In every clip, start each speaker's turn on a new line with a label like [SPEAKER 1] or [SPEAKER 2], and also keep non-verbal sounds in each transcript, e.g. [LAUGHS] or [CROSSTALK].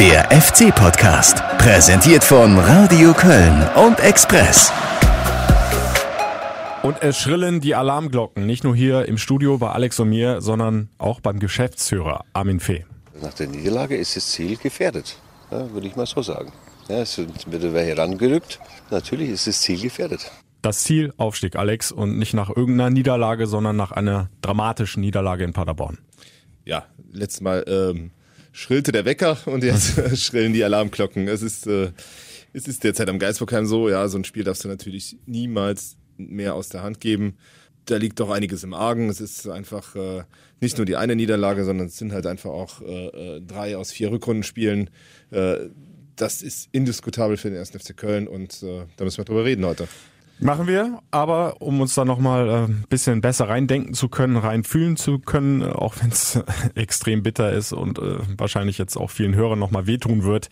[SPEAKER 1] Der FC-Podcast, präsentiert von Radio Köln und Express.
[SPEAKER 2] Und es schrillen die Alarmglocken, nicht nur hier im Studio bei Alex und mir, sondern auch beim Geschäftsführer Armin Fee.
[SPEAKER 3] Nach der Niederlage ist das Ziel gefährdet, ja, würde ich mal so sagen. Ja, es wird wer herangerückt. Natürlich ist das Ziel gefährdet.
[SPEAKER 2] Das Ziel Aufstieg, Alex, und nicht nach irgendeiner Niederlage, sondern nach einer dramatischen Niederlage in Paderborn.
[SPEAKER 4] Ja, letztes Mal ähm, schrillte der Wecker und jetzt [LAUGHS] schrillen die Alarmglocken. Es ist, äh, es ist derzeit am Geisbockheim so, ja, so ein Spiel darfst du natürlich niemals mehr aus der Hand geben. Da liegt doch einiges im Argen. Es ist einfach äh, nicht nur die eine Niederlage, sondern es sind halt einfach auch äh, äh drei aus vier Rückrundenspielen. Äh, das ist indiskutabel für den 1. FC Köln und äh, da müssen wir drüber reden heute.
[SPEAKER 2] Machen wir, aber um uns da nochmal äh, ein bisschen besser reindenken zu können, reinfühlen zu können, auch wenn es [LAUGHS] extrem bitter ist und äh, wahrscheinlich jetzt auch vielen Hörern nochmal wehtun wird.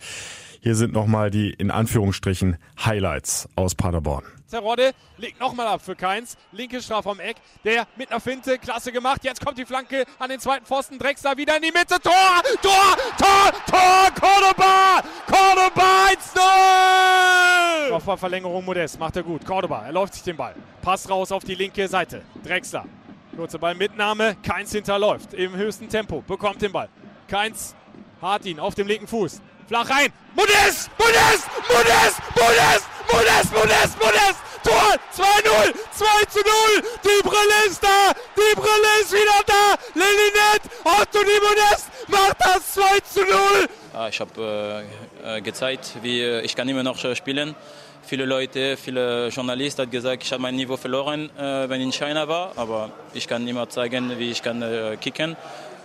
[SPEAKER 2] Hier sind nochmal die in Anführungsstrichen Highlights aus Paderborn.
[SPEAKER 5] Terodde legt nochmal ab für Keins. Linke Strafraum Eck. Der mit einer Finte. Klasse gemacht. Jetzt kommt die Flanke an den zweiten Pfosten. Drexler wieder in die Mitte. Tor! Tor! Tor! Tor! Cordoba! Cordoba 1-0! Nochmal Verlängerung Modest. Macht er gut. Cordoba. Er läuft sich den Ball. Pass raus auf die linke Seite. Drexler. Kurze Ballmitnahme. Keins hinterläuft. Im höchsten Tempo. Bekommt den Ball. Keins hat ihn auf dem linken Fuß. Flach rein. Modest! Modest! Modest! Modest! Modest! Modest! Modest! Tor! 2-0! 2 zu 0! Die Brille ist da! Die Brille ist wieder da! Lelinet! Anthony Modest macht das 2 zu 0!
[SPEAKER 6] Ja, ich habe äh, äh, gezeigt, wie äh, ich kann immer noch äh, spielen. Viele Leute, viele Journalisten haben gesagt, ich habe mein Niveau verloren, äh, wenn ich in China war. Aber ich kann immer zeigen, wie ich kann äh, kicken.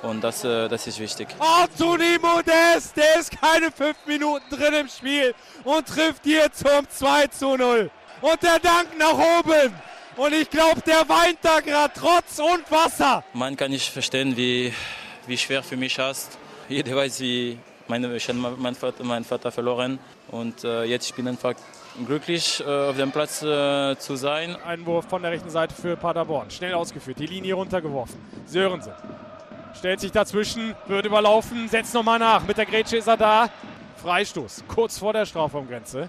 [SPEAKER 6] Und das, äh, das ist wichtig.
[SPEAKER 5] Anthony Modest, der ist keine fünf Minuten drin im Spiel und trifft hier zum 2 zu 0. Und der Dank nach oben. Und ich glaube, der weint da gerade trotz und Wasser.
[SPEAKER 6] Man kann nicht verstehen, wie, wie schwer für mich ist. Jeder weiß, wie meine, ich mein Vater, mein Vater verloren. Und äh, jetzt ich bin einfach glücklich, äh, auf dem Platz äh, zu sein.
[SPEAKER 5] Einwurf von der rechten Seite für Paderborn. Schnell ausgeführt, die Linie runtergeworfen. Sörensen Stellt sich dazwischen, wird überlaufen, setzt nochmal nach. Mit der Grätsche ist er da. Freistoß, kurz vor der Strafraumgrenze.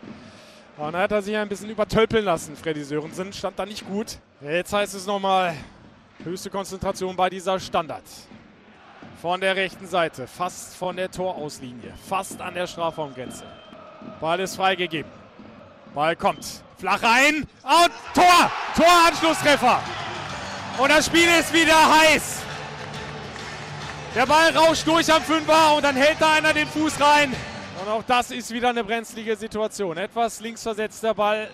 [SPEAKER 5] Und dann hat er sich ein bisschen übertölpeln lassen, Freddy Sörensen. Stand da nicht gut. Jetzt heißt es nochmal höchste Konzentration bei dieser Standard. Von der rechten Seite, fast von der Torauslinie, fast an der Strafraumgrenze. Ball ist freigegeben. Ball kommt. Flach rein. Und Tor! Toranschlusstreffer. Und das Spiel ist wieder heiß. Der Ball rauscht durch am Fünfer und dann hält da einer den Fuß rein. Und auch das ist wieder eine brenzlige Situation. Etwas links versetzt der Ball,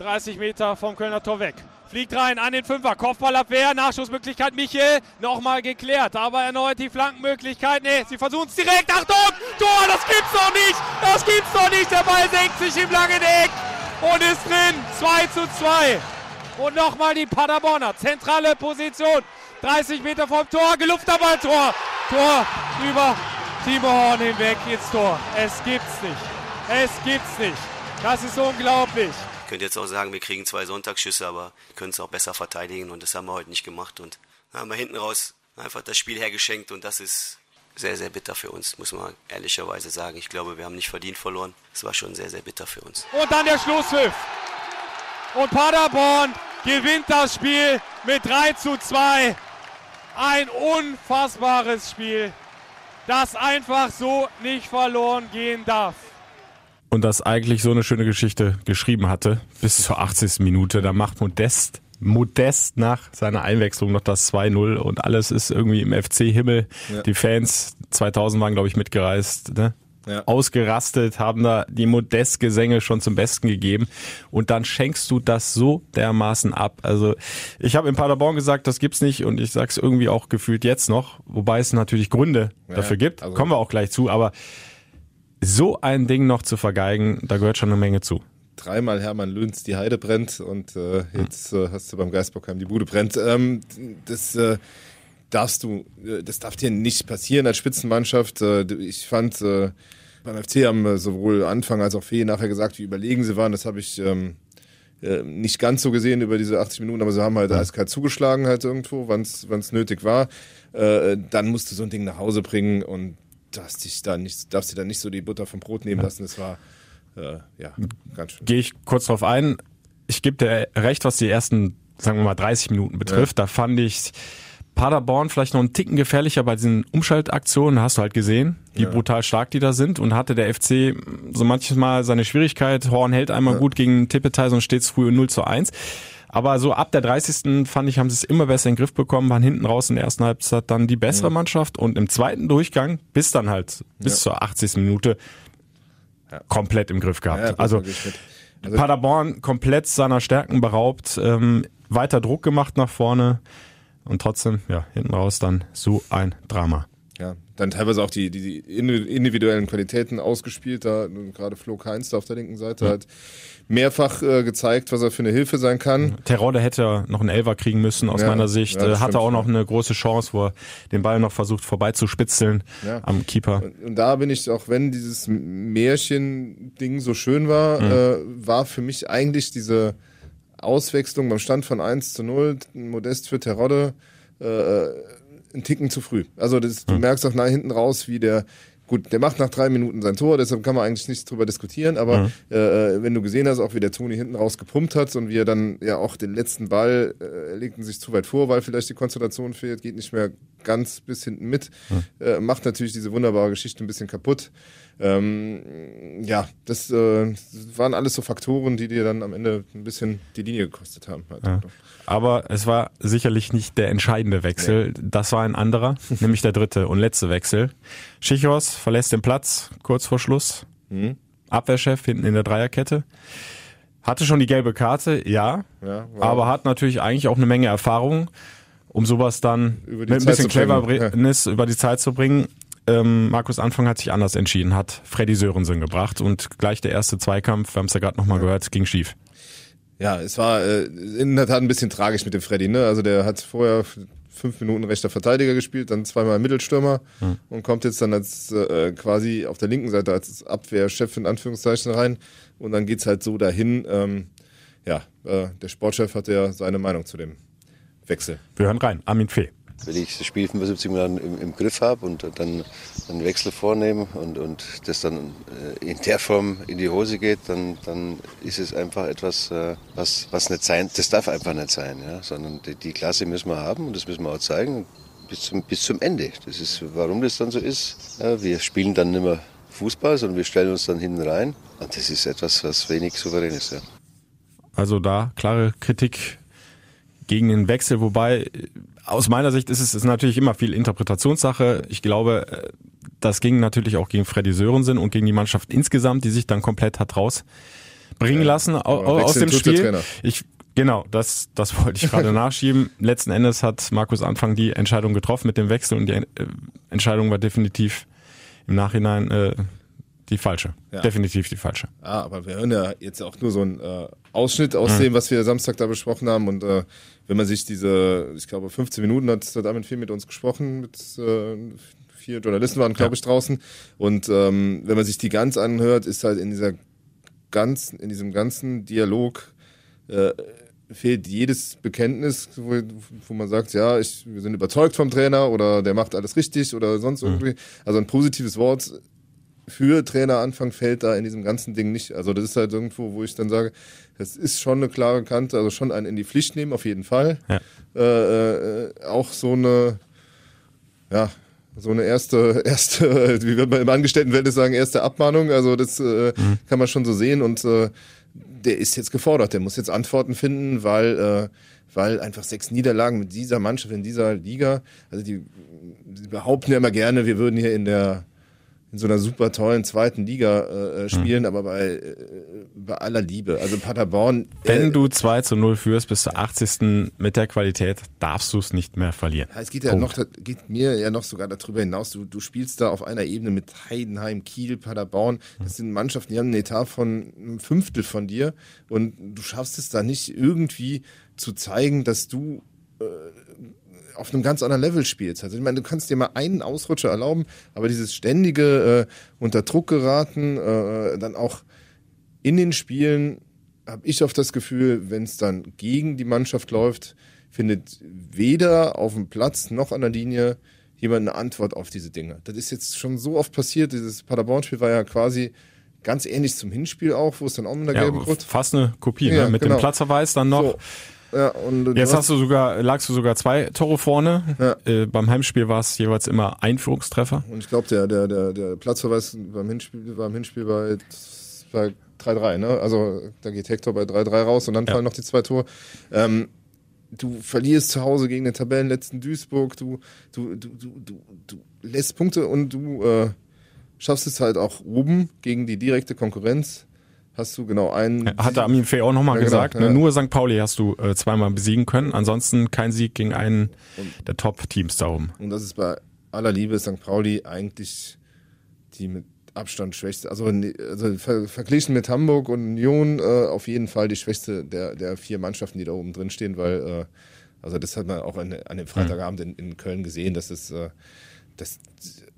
[SPEAKER 5] 30 Meter vom Kölner Tor weg. Fliegt rein an den Fünfer, Kopfballabwehr, Nachschussmöglichkeit Michel, nochmal geklärt, aber erneut die Flankenmöglichkeit. Ne, sie versuchen es direkt, Achtung, Tor, das gibt's doch nicht, das gibt's doch nicht, der Ball senkt sich im langen Eck und ist drin, 2 zu 2. Und nochmal die Paderborner, zentrale Position, 30 Meter vom Tor, gelufter Ball, Tor. Über Timo Horn hinweg ins Tor. Es gibt's nicht. Es gibt's nicht. Das ist unglaublich.
[SPEAKER 7] Ich könnte jetzt auch sagen, wir kriegen zwei Sonntagsschüsse, aber wir können es auch besser verteidigen und das haben wir heute nicht gemacht. Und haben wir hinten raus einfach das Spiel hergeschenkt und das ist sehr, sehr bitter für uns, muss man ehrlicherweise sagen. Ich glaube, wir haben nicht verdient verloren. Es war schon sehr, sehr bitter für uns.
[SPEAKER 5] Und dann der Schlusspfiff. Und Paderborn gewinnt das Spiel mit 3 zu 2. Ein unfassbares Spiel, das einfach so nicht verloren gehen darf.
[SPEAKER 2] Und das eigentlich so eine schöne Geschichte geschrieben hatte, bis zur 80. Minute. Da macht Modest, Modest nach seiner Einwechslung noch das 2-0 und alles ist irgendwie im FC-Himmel. Ja. Die Fans 2000 waren, glaube ich, mitgereist. Ne? Ja. ausgerastet, haben da die Modest-Gesänge schon zum Besten gegeben und dann schenkst du das so dermaßen ab. Also ich habe in Paderborn gesagt, das gibt's nicht und ich sag's irgendwie auch gefühlt jetzt noch, wobei es natürlich Gründe ja, dafür gibt, also kommen wir auch gleich zu, aber so ein Ding noch zu vergeigen, da gehört schon eine Menge zu
[SPEAKER 4] dreimal Hermann Lünz die Heide brennt und äh, jetzt äh, hast du beim Geistbockheim die Bude brennt. Ähm, das äh, darfst du, äh, das darf dir nicht passieren als Spitzenmannschaft. Äh, ich fand, äh, beim FC haben sowohl Anfang als auch Fee nachher gesagt, wie überlegen sie waren. Das habe ich ähm, nicht ganz so gesehen über diese 80 Minuten, aber sie haben halt ja. eiskalt zugeschlagen halt irgendwo, wann es nötig war. Äh, dann musst du so ein Ding nach Hause bringen und darfst dich da nicht, darfst dir da nicht so die Butter vom Brot nehmen lassen. Das war äh, ja ganz schön.
[SPEAKER 2] Gehe ich kurz drauf ein. Ich gebe dir recht, was die ersten, sagen wir mal, 30 Minuten betrifft. Da fand ich Paderborn vielleicht noch einen Ticken gefährlicher bei diesen Umschaltaktionen, hast du halt gesehen, wie brutal stark die da sind und hatte der FC so manchmal seine Schwierigkeit. Horn hält einmal gut gegen Tippeteil und steht früh 0 zu 1. Aber so ab der 30. fand ich, haben sie es immer besser in den Griff bekommen, waren hinten raus in der ersten Halbzeit dann die bessere Mannschaft und im zweiten Durchgang bis dann halt bis zur 80. Minute komplett im Griff gehabt.
[SPEAKER 4] Ja,
[SPEAKER 2] also
[SPEAKER 4] also-
[SPEAKER 2] Paderborn komplett seiner Stärken beraubt, ähm, weiter Druck gemacht nach vorne und trotzdem, ja, hinten raus dann so ein Drama.
[SPEAKER 4] Ja, dann teilweise auch die, die, die individuellen Qualitäten ausgespielt. Da gerade Flo Keins da auf der linken Seite hat mehrfach äh, gezeigt, was er für eine Hilfe sein kann.
[SPEAKER 2] Terodde hätte ja noch einen Elfer kriegen müssen aus
[SPEAKER 4] Ja,
[SPEAKER 2] meiner Sicht.
[SPEAKER 4] ja,
[SPEAKER 2] hatte auch noch
[SPEAKER 4] ja.
[SPEAKER 2] eine große Chance, wo er den Ball noch versucht vorbeizuspitzeln
[SPEAKER 4] Ja.
[SPEAKER 2] am Keeper.
[SPEAKER 4] Und, und da bin ich, auch wenn dieses Märchen-Ding so schön war,
[SPEAKER 2] Mhm.
[SPEAKER 4] äh, war für mich eigentlich diese Auswechslung beim Stand von 1 zu 0, Modest für Terodde, äh, ein Ticken zu früh. Also das,
[SPEAKER 2] Mhm.
[SPEAKER 4] du merkst auch nach hinten raus, wie der, gut, der macht nach drei Minuten sein Tor, deshalb kann man eigentlich nicht drüber diskutieren, aber
[SPEAKER 2] Mhm.
[SPEAKER 4] äh, äh, wenn du gesehen hast, auch wie der Toni hinten raus gepumpt hat und wie er dann ja auch den letzten Ball, äh, legt ihn sich zu weit vor, weil vielleicht die Konstellation fehlt, geht nicht mehr ganz bis hinten mit, äh, macht natürlich diese wunderbare Geschichte ein bisschen kaputt. Ähm, ja, das äh, waren alles so Faktoren, die dir dann am Ende ein bisschen die Linie gekostet haben. Halt.
[SPEAKER 2] Ja. Aber es war sicherlich nicht der entscheidende Wechsel. Das war ein anderer, [LAUGHS] nämlich der dritte und letzte Wechsel. Schichos verlässt den Platz kurz vor Schluss.
[SPEAKER 4] Mhm.
[SPEAKER 2] Abwehrchef hinten in der Dreierkette. Hatte schon die gelbe Karte, ja,
[SPEAKER 4] Ja,
[SPEAKER 2] aber hat natürlich eigentlich auch eine Menge Erfahrung, um sowas dann mit ein
[SPEAKER 4] Zeit
[SPEAKER 2] bisschen
[SPEAKER 4] zu bringen,
[SPEAKER 2] Cleverness über die Zeit zu bringen. Ähm, Markus Anfang hat sich anders entschieden, hat Freddy Sörensen gebracht und gleich der erste Zweikampf, wir haben es ja gerade nochmal gehört, ging schief.
[SPEAKER 4] Ja, es war äh, in der Tat ein bisschen tragisch mit dem Freddy. Ne? Also der hat vorher fünf Minuten rechter Verteidiger gespielt, dann zweimal Mittelstürmer und kommt jetzt dann als äh, quasi auf der linken Seite als Abwehrchef in Anführungszeichen rein. Und dann geht's halt so dahin. Ähm, ja, äh, der Sportchef hat ja seine Meinung zu dem Wechsel.
[SPEAKER 2] Wir hören rein, Armin Fee.
[SPEAKER 3] Wenn ich das Spiel 75 Minuten im, im Griff habe und dann einen Wechsel vornehme und, und das dann äh, in der Form in die Hose geht, dann, dann ist es einfach etwas, äh, was, was nicht sein, das darf einfach nicht sein, ja? sondern die, die Klasse müssen wir haben und das müssen wir auch zeigen bis zum, bis zum Ende. Das ist, warum das dann so ist. Ja, wir spielen dann nicht mehr Fußball, sondern wir stellen uns dann hinten rein und das ist etwas, was wenig souverän ist. Ja.
[SPEAKER 2] Also da klare Kritik gegen den Wechsel, wobei äh, aus meiner Sicht ist es ist natürlich immer viel Interpretationssache. Ich glaube, äh, das ging natürlich auch gegen Freddy Sörensen und gegen die Mannschaft insgesamt, die sich dann komplett hat rausbringen lassen
[SPEAKER 4] aber
[SPEAKER 2] aus dem Spiel. Ich genau, das das wollte ich gerade [LAUGHS] nachschieben. Letzten Endes hat Markus Anfang die Entscheidung getroffen mit dem Wechsel und die äh, Entscheidung war definitiv im Nachhinein äh, die falsche.
[SPEAKER 4] Ja.
[SPEAKER 2] Definitiv die falsche.
[SPEAKER 4] Ah, aber wir hören ja jetzt auch nur so einen äh, Ausschnitt aus dem, was wir Samstag da besprochen haben. Und äh, wenn man sich diese, ich glaube, 15 Minuten hat Armin viel mit uns gesprochen, mit äh, vier Journalisten waren, glaube ich, draußen. Und ähm, wenn man sich die ganz anhört, ist halt in dieser ganzen, in diesem ganzen Dialog äh, fehlt jedes Bekenntnis, wo, wo man sagt, ja, ich, wir sind überzeugt vom Trainer oder der macht alles richtig oder sonst irgendwie. Also ein positives Wort für Traineranfang fällt da in diesem ganzen Ding nicht. Also das ist halt irgendwo, wo ich dann sage, das ist schon eine klare Kante, also schon ein in die Pflicht nehmen, auf jeden Fall.
[SPEAKER 2] Ja.
[SPEAKER 4] Äh, äh, auch so eine, ja, so eine erste, [LAUGHS] erste, wie wird man im Angestelltenverhältnis sagen, erste Abmahnung. Also das äh, kann man schon so sehen und äh, der ist jetzt gefordert. Der muss jetzt Antworten finden, weil äh, weil einfach sechs Niederlagen mit dieser Mannschaft in dieser Liga, also die, die behaupten ja immer gerne, wir würden hier in der in so einer super tollen zweiten Liga äh, spielen, aber bei, äh, bei aller Liebe. Also Paderborn.
[SPEAKER 2] Wenn
[SPEAKER 4] äh,
[SPEAKER 2] du 2 zu 0 führst bis zur 80. mit der Qualität, darfst du es nicht mehr verlieren.
[SPEAKER 4] Es geht ja
[SPEAKER 2] Punkt.
[SPEAKER 4] noch, geht mir ja noch sogar darüber hinaus. Du, du spielst da auf einer Ebene mit Heidenheim, Kiel, Paderborn. Das sind Mannschaften, die haben einen Etat von einem Fünftel von dir und du schaffst es da nicht irgendwie zu zeigen, dass du äh, auf einem ganz anderen Level spielst. Also ich meine, du kannst dir mal einen Ausrutscher erlauben, aber dieses ständige äh, unter Druck geraten, äh, dann auch in den Spielen habe ich oft das Gefühl, wenn es dann gegen die Mannschaft läuft, findet weder auf dem Platz noch an der Linie jemand eine Antwort auf diese Dinge. Das ist jetzt schon so oft passiert. Dieses Paderborn-Spiel war ja quasi ganz ähnlich zum Hinspiel auch, wo es dann auch mit der
[SPEAKER 2] Ja,
[SPEAKER 4] gelben
[SPEAKER 2] fast eine Kopie,
[SPEAKER 4] Ja,
[SPEAKER 2] ne? mit
[SPEAKER 4] genau.
[SPEAKER 2] dem Platzverweis dann noch.
[SPEAKER 4] So. Ja, und
[SPEAKER 2] Jetzt hast du sogar, lagst du sogar zwei Tore vorne.
[SPEAKER 4] Ja.
[SPEAKER 2] Äh, beim Heimspiel war es jeweils immer Einführungstreffer.
[SPEAKER 4] Und ich glaube, der, der, der, der Platzverweis beim Hinspiel, beim Hinspiel bei, bei 3-3, ne? Also da geht Hector bei 3-3 raus und dann
[SPEAKER 2] Ja.
[SPEAKER 4] fallen noch die zwei Tore. Ähm, du verlierst zu Hause gegen den Tabellenletzten Duisburg, du, du, du, du, du, du lässt Punkte und du äh, schaffst es halt auch oben gegen die direkte Konkurrenz. Hast du genau einen.
[SPEAKER 2] Hatte Armin Fee auch nochmal
[SPEAKER 4] Ja, genau,
[SPEAKER 2] gesagt.
[SPEAKER 4] ja.
[SPEAKER 2] Ne? Nur St. Pauli hast du äh, zweimal besiegen können. Ansonsten kein Sieg gegen einen der Top-Teams da oben.
[SPEAKER 4] Und das ist bei aller Liebe St. Pauli eigentlich die mit Abstand schwächste, also, also ver verglichen mit Hamburg und Union äh, auf jeden Fall die schwächste der, der vier Mannschaften, die da oben drin stehen, weil äh, also das hat man auch an, an dem Freitagabend in, in Köln gesehen, dass es äh, das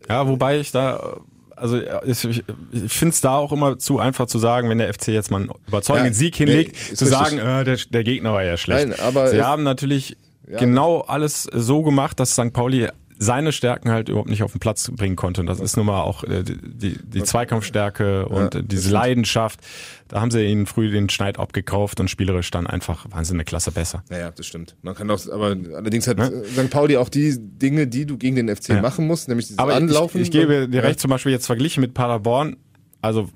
[SPEAKER 2] Ja, wobei ich da, äh, also äh, ich, ich finde es da auch immer zu einfach zu sagen, wenn der FC jetzt mal einen überzeugenden
[SPEAKER 4] Ja,
[SPEAKER 2] Sieg
[SPEAKER 4] nee,
[SPEAKER 2] hinlegt,
[SPEAKER 4] ist
[SPEAKER 2] zu
[SPEAKER 4] richtig.
[SPEAKER 2] sagen, äh, der, der Gegner war ja schlecht.
[SPEAKER 4] Nein, aber
[SPEAKER 2] Sie haben natürlich
[SPEAKER 4] Ja.
[SPEAKER 2] genau alles so gemacht, dass St. Pauli seine Stärken halt überhaupt nicht auf den Platz bringen konnte. Und das ist nun mal auch äh, die, die, Zweikampfstärke und
[SPEAKER 4] Ja,
[SPEAKER 2] diese. Leidenschaft. Da haben sie ihnen früh den Schneid abgekauft und spielerisch dann einfach waren sie eine Klasse besser.
[SPEAKER 4] Naja, das stimmt. Man kann auch, aber allerdings hat äh, St. Pauli auch die Dinge, die du gegen den FC
[SPEAKER 2] Ja.
[SPEAKER 4] machen musst, nämlich dieses
[SPEAKER 2] Aber
[SPEAKER 4] Anlaufen.
[SPEAKER 2] ich, ich gebe dir recht, zum Beispiel jetzt verglichen mit Paderborn, also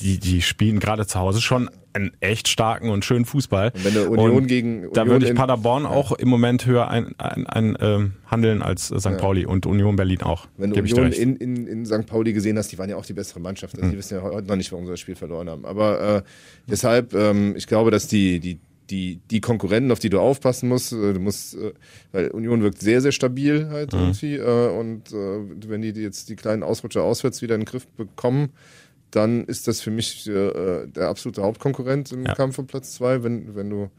[SPEAKER 2] die, die spielen gerade zu Hause schon einen echt starken und schönen Fußball.
[SPEAKER 4] Und wenn du Union
[SPEAKER 2] Und
[SPEAKER 4] gegen
[SPEAKER 2] Da
[SPEAKER 4] Union
[SPEAKER 2] würde ich Paderborn auch im Moment höher ein, ein, ein, ähm, handeln als äh, St. Pauli und Union Berlin auch.
[SPEAKER 4] Wenn du Union in, in, in St. Pauli gesehen hast, die waren ja auch die bessere Mannschaft. Also die
[SPEAKER 2] Hm.
[SPEAKER 4] wissen ja heute noch nicht, warum sie das Spiel verloren haben. Aber äh, deshalb, ähm, ich glaube, dass die, die, die, die Konkurrenten, auf die du aufpassen musst, äh, du musst, äh, weil Union wirkt sehr, sehr stabil halt
[SPEAKER 2] Hm.
[SPEAKER 4] irgendwie. Äh, und äh, wenn die die jetzt die kleinen Ausrutscher auswärts wieder in den Griff bekommen, dann ist das für mich äh, der absolute Hauptkonkurrent im
[SPEAKER 2] Ja.
[SPEAKER 4] Kampf um Platz zwei, wenn, wenn du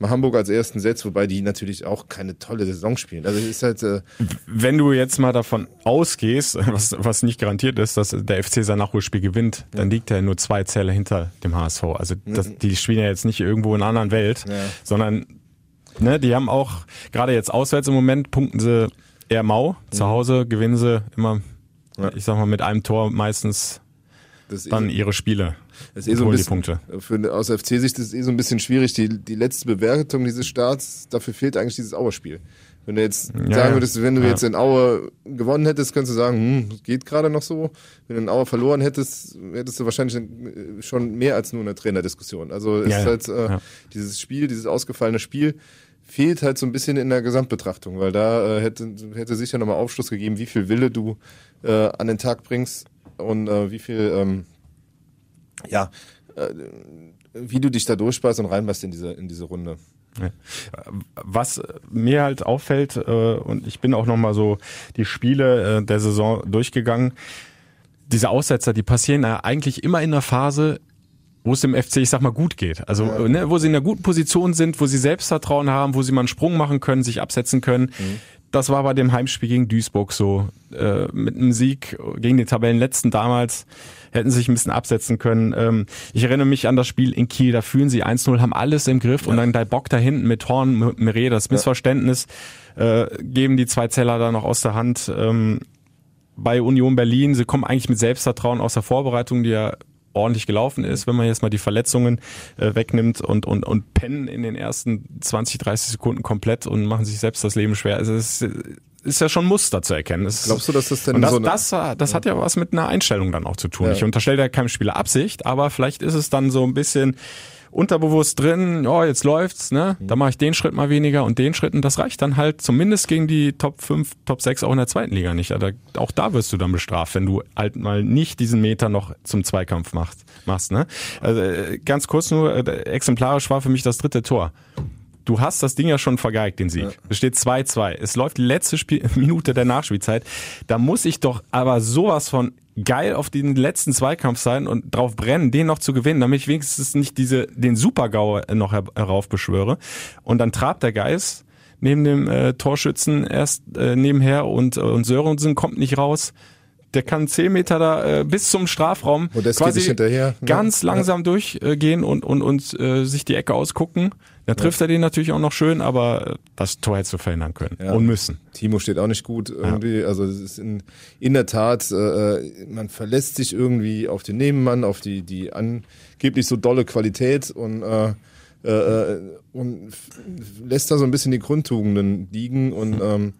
[SPEAKER 4] mal Hamburg als ersten setzt, wobei die natürlich auch keine tolle Saison spielen. Also es ist halt äh,
[SPEAKER 2] Wenn du jetzt mal davon ausgehst, [LAUGHS] was, was nicht garantiert ist, dass der FC sein Nachholspiel gewinnt, dann liegt er nur zwei Zähler hinter dem HSV. Also das, die spielen ja jetzt nicht irgendwo in einer anderen Welt,
[SPEAKER 4] Ja.
[SPEAKER 2] sondern ne, die haben auch, gerade jetzt auswärts im Moment, punkten sie eher mau. Zu Hause gewinnen sie immer,
[SPEAKER 4] Ja.
[SPEAKER 2] ich sag mal, mit einem Tor meistens
[SPEAKER 4] das
[SPEAKER 2] dann ihre Spiele.
[SPEAKER 4] Das ist eh so ein
[SPEAKER 2] holen die
[SPEAKER 4] bisschen,
[SPEAKER 2] Punkte.
[SPEAKER 4] Für, aus FC-Sicht ist es eh so ein bisschen schwierig. Die, die letzte Bewertung dieses Starts, dafür fehlt eigentlich dieses Auer-Spiel. Wenn du jetzt
[SPEAKER 2] Ja,
[SPEAKER 4] sagen würdest, wenn du
[SPEAKER 2] Ja.
[SPEAKER 4] jetzt in Aue gewonnen hättest, könntest du sagen, hm, geht gerade noch so. Wenn du in Aue verloren hättest, hättest du wahrscheinlich äh, schon mehr als nur eine Trainerdiskussion. Also es
[SPEAKER 2] Ja,
[SPEAKER 4] ist halt äh, dieses Spiel, dieses ausgefallene Spiel fehlt halt so ein bisschen in der Gesamtbetrachtung, weil da äh, hätte, hätte sicher nochmal Aufschluss gegeben, wie viel Wille du äh, an den Tag bringst und äh, wie viel ähm, ja, äh, wie du dich da durchspeist und reinbeißt in diese, in diese Runde.
[SPEAKER 2] Ja. Was mir halt auffällt, äh, und ich bin auch nochmal so die Spiele äh, der Saison durchgegangen, diese Aussetzer, die passieren ja eigentlich immer in einer Phase, wo es dem FC, ich sag mal, gut geht. Also, ne, wo sie in einer guten Position sind, wo sie Selbstvertrauen haben, wo sie mal einen Sprung machen können, sich absetzen können. Das war bei dem Heimspiel gegen Duisburg so. Äh, mit einem Sieg gegen den Tabellenletzten damals hätten sie sich ein bisschen absetzen können. Ähm, ich erinnere mich an das Spiel in Kiel, da fühlen sie 1-0, haben alles im Griff und dann der Bock da hinten mit Horn, mit Meret, das Missverständnis, äh, geben die zwei Zeller da noch aus der Hand. Ähm, bei Union Berlin, sie kommen eigentlich mit Selbstvertrauen aus der Vorbereitung, die ja ordentlich gelaufen ist, wenn man jetzt mal die Verletzungen äh, wegnimmt und, und, und pennen in den ersten 20, 30 Sekunden komplett und machen sich selbst das Leben schwer. Also es ist, ist ja schon Muster zu erkennen. Es
[SPEAKER 4] Glaubst du, dass das denn
[SPEAKER 2] und das,
[SPEAKER 4] so eine-
[SPEAKER 2] das, das hat ja was mit einer Einstellung dann auch zu tun.
[SPEAKER 4] Ja.
[SPEAKER 2] Ich unterstelle da keinem Spieler Absicht, aber vielleicht ist es dann so ein bisschen unterbewusst drin, oh, jetzt läuft's, ne?
[SPEAKER 4] Mhm.
[SPEAKER 2] Da mache ich den Schritt mal weniger und den Schritt und das reicht dann halt zumindest gegen die Top 5, Top 6 auch in der zweiten Liga nicht. Also auch da wirst du dann bestraft, wenn du halt mal nicht diesen Meter noch zum Zweikampf machst, machst ne? Also äh, ganz kurz nur, äh, exemplarisch war für mich das dritte Tor. Du hast das Ding ja schon vergeigt, den Sieg. Es steht 2-2. Es läuft die letzte Spiel [LAUGHS] Minute der Nachspielzeit. Da muss ich doch aber sowas von geil auf den letzten Zweikampf sein und drauf brennen, den noch zu gewinnen, damit ich wenigstens nicht diese, den Super-GAU noch her heraufbeschwöre. Und dann trabt der Geist neben dem äh, Torschützen erst äh, nebenher und, äh, und Sörensen kommt nicht raus. Der kann zehn Meter da äh, bis zum Strafraum
[SPEAKER 4] geht nicht hinterher. Ja.
[SPEAKER 2] ganz langsam durchgehen und, und, und äh, sich die Ecke ausgucken. Dann trifft er den natürlich auch noch schön, aber das Tor hättest du verhindern können
[SPEAKER 4] Ja.
[SPEAKER 2] und müssen.
[SPEAKER 4] Timo steht auch nicht gut irgendwie. Also es ist in, in der Tat, äh, man verlässt sich irgendwie auf den Nebenmann, auf die, die angeblich so dolle Qualität und, äh, äh, äh, und lässt da so ein bisschen die Grundtugenden liegen. Und ähm,